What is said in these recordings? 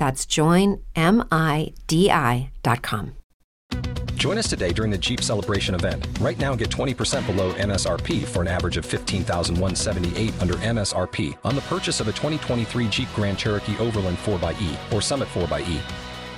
That's joinmidi.com. Join us today during the Jeep Celebration event. Right now, get 20% below MSRP for an average of 15178 under MSRP on the purchase of a 2023 Jeep Grand Cherokee Overland 4xE or Summit 4xE.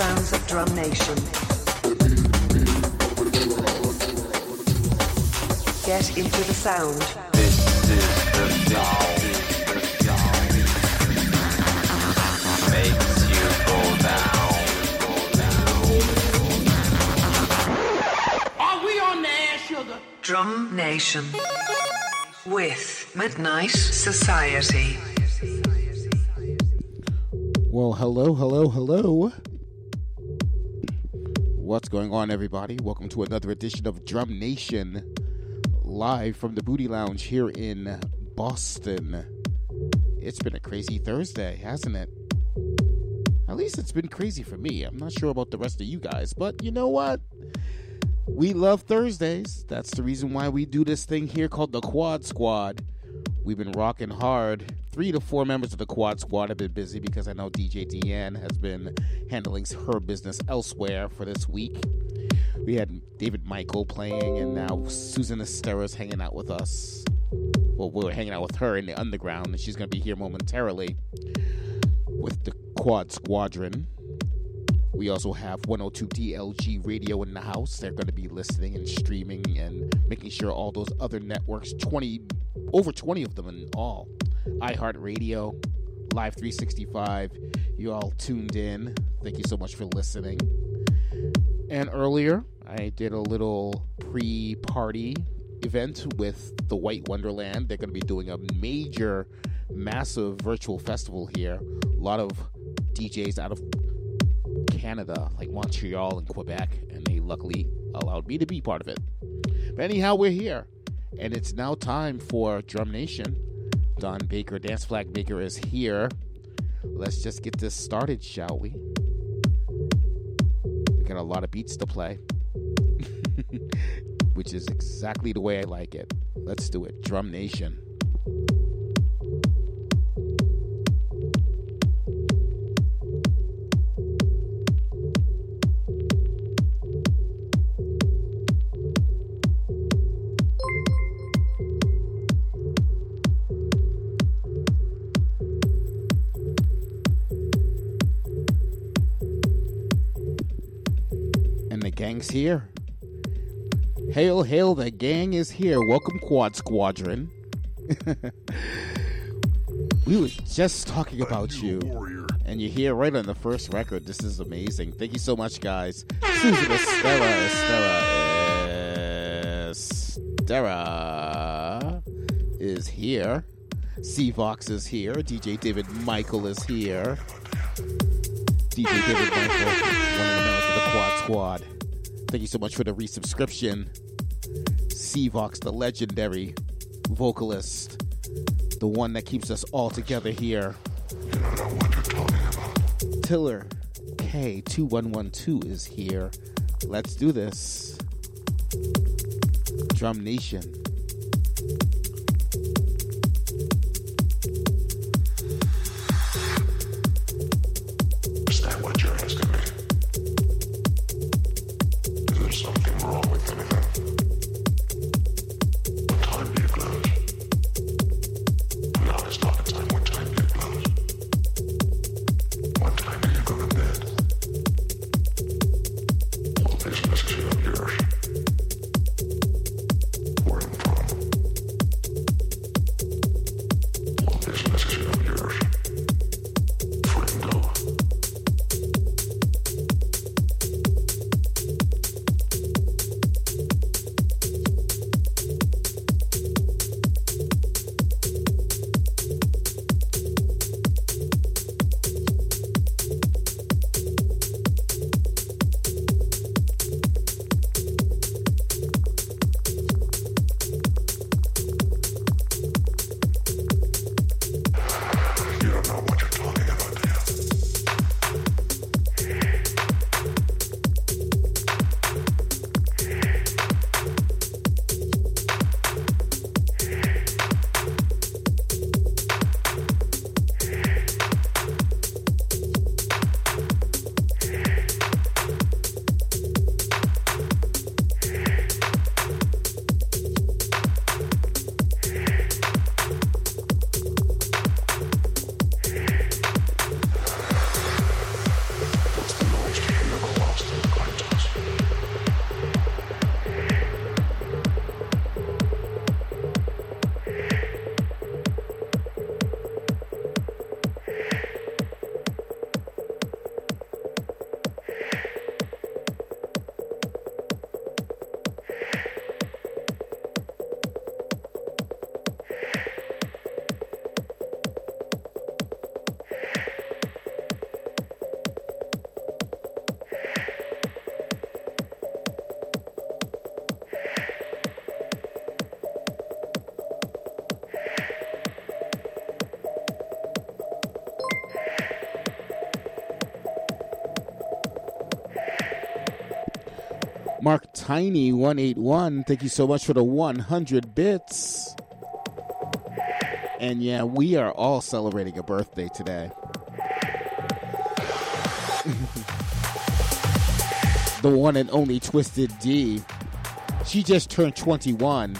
Sounds of Drum Nation. Get into the sound. This is the sound. Makes you go down. Are we on the ass sugar? Drum Nation. With Midnight Society. Well, hello, hello, hello. What's going on, everybody? Welcome to another edition of Drum Nation, live from the Booty Lounge here in Boston. It's been a crazy Thursday, hasn't it? At least it's been crazy for me. I'm not sure about the rest of you guys, but you know what? We love Thursdays. That's the reason why we do this thing here called the Quad Squad. We've been rocking hard. Three to four members of the Quad Squad have been busy because I know DJ Deanne has been handling her business elsewhere for this week. We had David Michael playing, and now Susan Estera's hanging out with us. Well, we were hanging out with her in the underground, and she's going to be here momentarily with the Quad Squadron. We also have 102 DLG radio in the house. They're going to be listening and streaming and making sure all those other networks, 20 over 20 of them in all, iHeartRadio, Live 365, you all tuned in. Thank you so much for listening. And earlier, I did a little pre-party event with the White Wonderland. They're going to be doing a major, massive virtual festival here. A lot of DJs out of Canada, like Montreal and Quebec, and they luckily allowed me to be part of it. But anyhow, we're here. And it's now time for Drum Nation. Don Baker, Dance Flag Baker, is here. Let's just get this started, shall we? We got a lot of beats to play, which is exactly the way I like it. Let's do it. Drum Nation. Gang's here. Hail, hail, the gang is here. Welcome, Quad Squadron. we were just talking about you. And you're here right on the first record. This is amazing. Thank you so much, guys. Susan Estera, Estera, Estera is here. C Vox is here. DJ David Michael is here. DJ David Michael, one of the members of the Quad Squad. Thank you so much for the resubscription. Vox, the legendary vocalist, the one that keeps us all together here. Tiller K2112 is here. Let's do this. Drum Nation. Tiny one eight one, Thank you so much for the 100 bits. And yeah, we are all celebrating a birthday today. the one and only Twisted D. She just turned 21.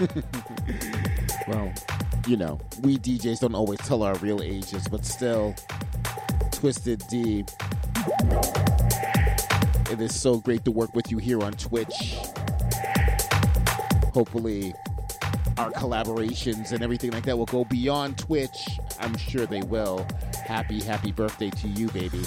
well, you know, we DJs don't always tell our real ages, but still, Twisted D it is so great to work with you here on Twitch. Hopefully, our collaborations and everything like that will go beyond Twitch. I'm sure they will. Happy, happy birthday to you, baby.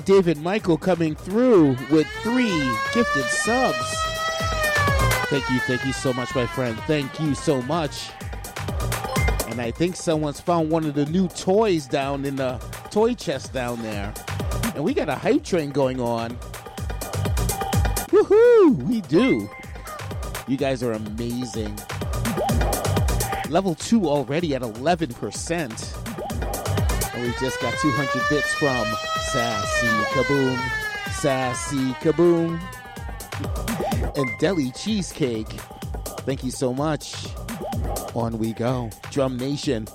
David Michael coming through with three gifted subs. Thank you, thank you so much, my friend. Thank you so much. And I think someone's found one of the new toys down in the toy chest down there. And we got a hype train going on. Woohoo! We do. You guys are amazing. Level 2 already at 11%. And we just got 200 bits from Sassy Kaboom. Sassy Kaboom. And Deli Cheesecake. Thank you so much. On we go. Drum Nation.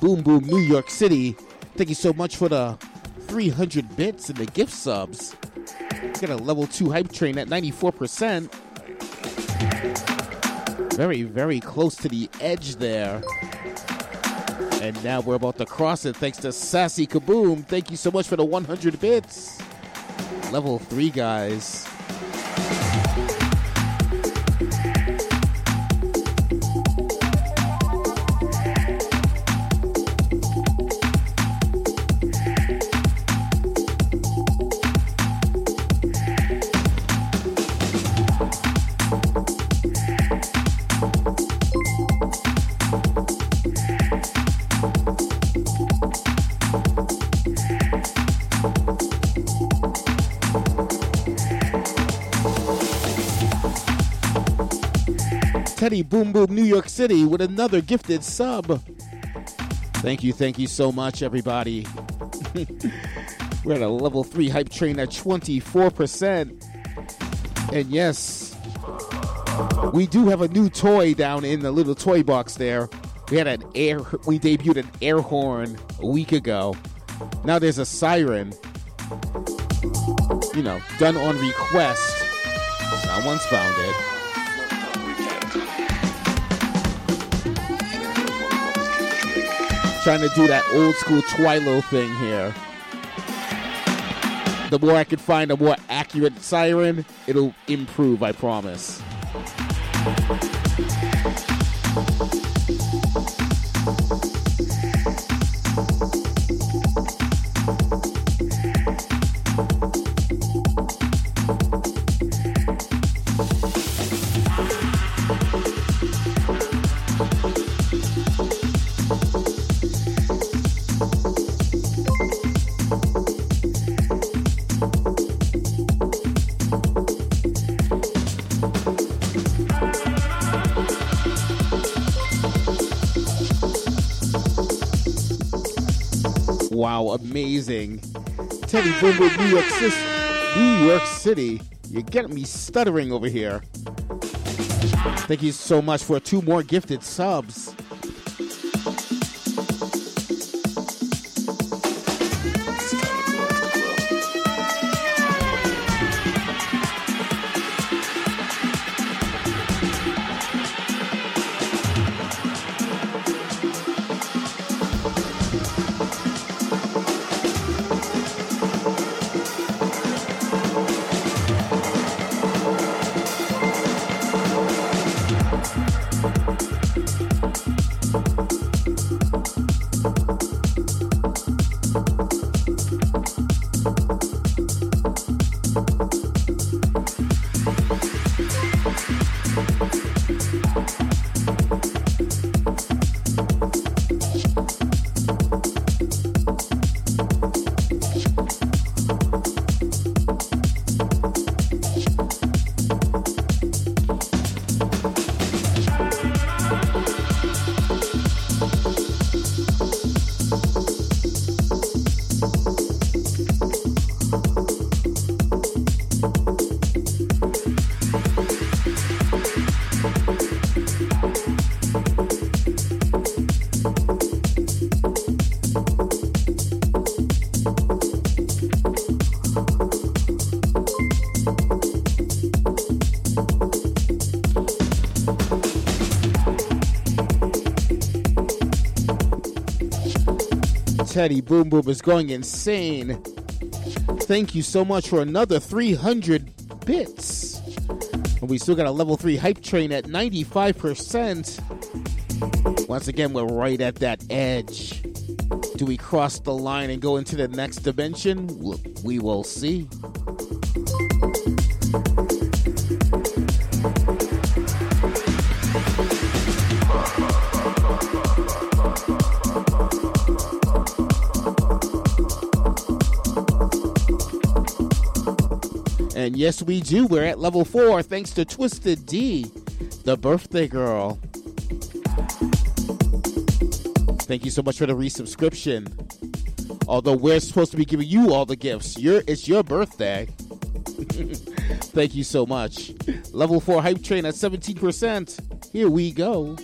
Boom Boom New York City. Thank you so much for the 300 bits and the gift subs. Got a level 2 hype train at 94%. Very, very close to the edge there. And now we're about to cross it thanks to Sassy Kaboom. Thank you so much for the 100 bits. Level 3 guys. Boom Boom New York City with another gifted sub. Thank you, thank you so much, everybody. We're at a level 3 hype train at 24%. And yes, we do have a new toy down in the little toy box there. We had an air we debuted an air horn a week ago. Now there's a siren. You know, done on request. Someone's found it. Trying to do that old school Twilo thing here. The more I can find a more accurate siren, it'll improve, I promise. Amazing. Teddy Boom New York, New York City. You're getting me stuttering over here. Thank you so much for two more gifted subs. Teddy Boom Boom is going insane. Thank you so much for another 300 bits. And we still got a level 3 hype train at 95%. Once again, we're right at that edge. Do we cross the line and go into the next dimension? We will see. Yes, we do. We're at level four thanks to Twisted D, the birthday girl. Thank you so much for the resubscription. Although we're supposed to be giving you all the gifts, it's your birthday. Thank you so much. Level four hype train at 17%. Here we go.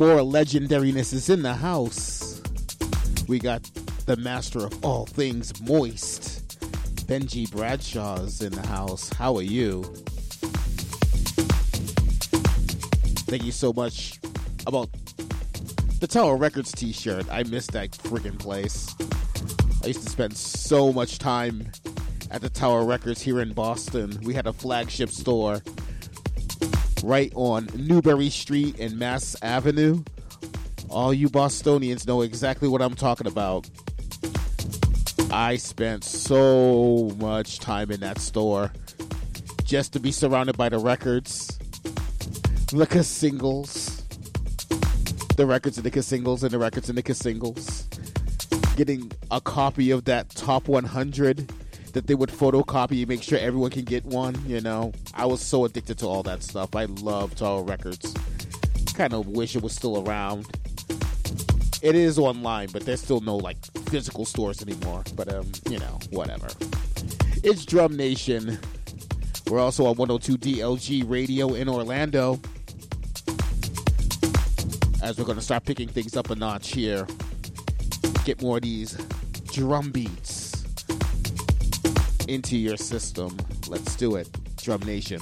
More legendariness is in the house. We got the master of all things moist. Benji Bradshaw's in the house. How are you? Thank you so much about the Tower Records t shirt. I miss that friggin' place. I used to spend so much time at the Tower Records here in Boston. We had a flagship store right on Newbury Street and Mass Avenue. All you Bostonians know exactly what I'm talking about. I spent so much time in that store just to be surrounded by the records, the singles, the records and the singles, and the records and the singles. Getting a copy of that top 100 that they would photocopy, make sure everyone can get one. You know, I was so addicted to all that stuff. I love Tower Records. Kind of wish it was still around. It is online, but there's still no like physical stores anymore. But um, you know, whatever. It's Drum Nation. We're also on 102 DLG Radio in Orlando. As we're gonna start picking things up a notch here. Get more of these drum beats into your system. Let's do it. Drum Nation.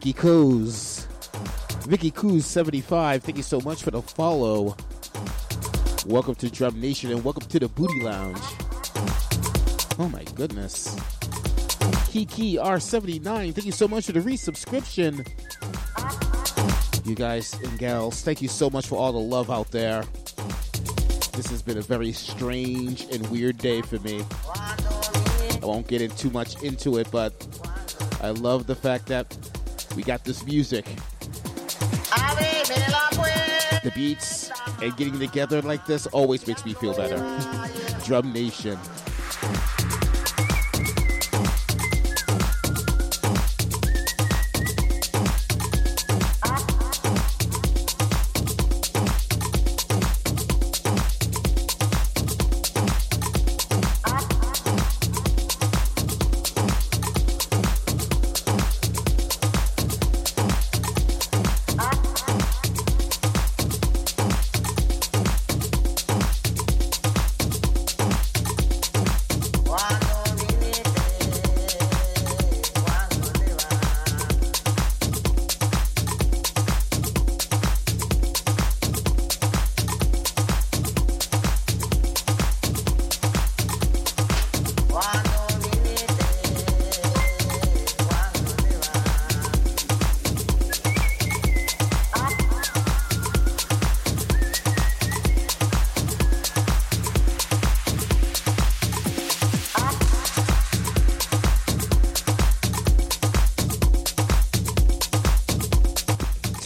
Vicky Coos. Vicky Coos 75, thank you so much for the follow. Welcome to Drum Nation and welcome to the Booty Lounge. Oh my goodness. Kiki R79, thank you so much for the resubscription. You guys and gals, thank you so much for all the love out there. This has been a very strange and weird day for me. I won't get in too much into it, but I love the fact that we got this music, the beats, and getting together like this always makes me feel better. Drum Nation.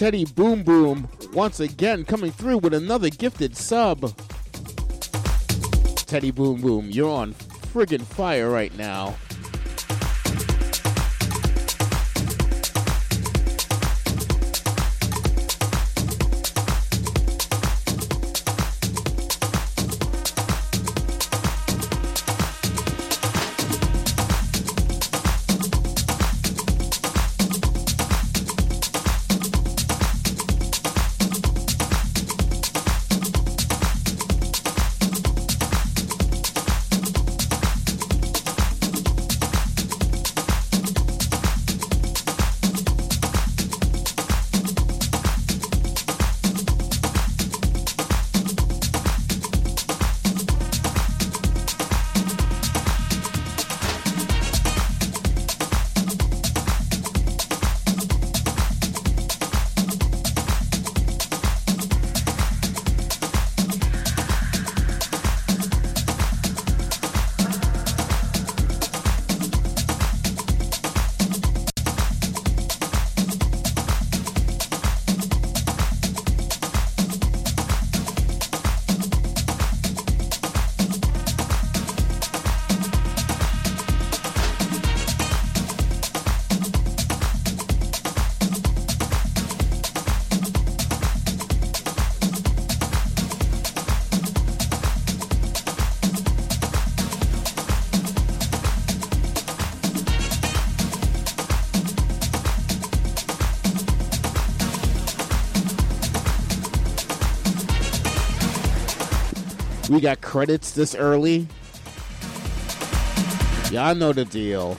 Teddy Boom Boom once again coming through with another gifted sub. Teddy Boom Boom, you're on friggin' fire right now. We got credits this early. Y'all know the deal.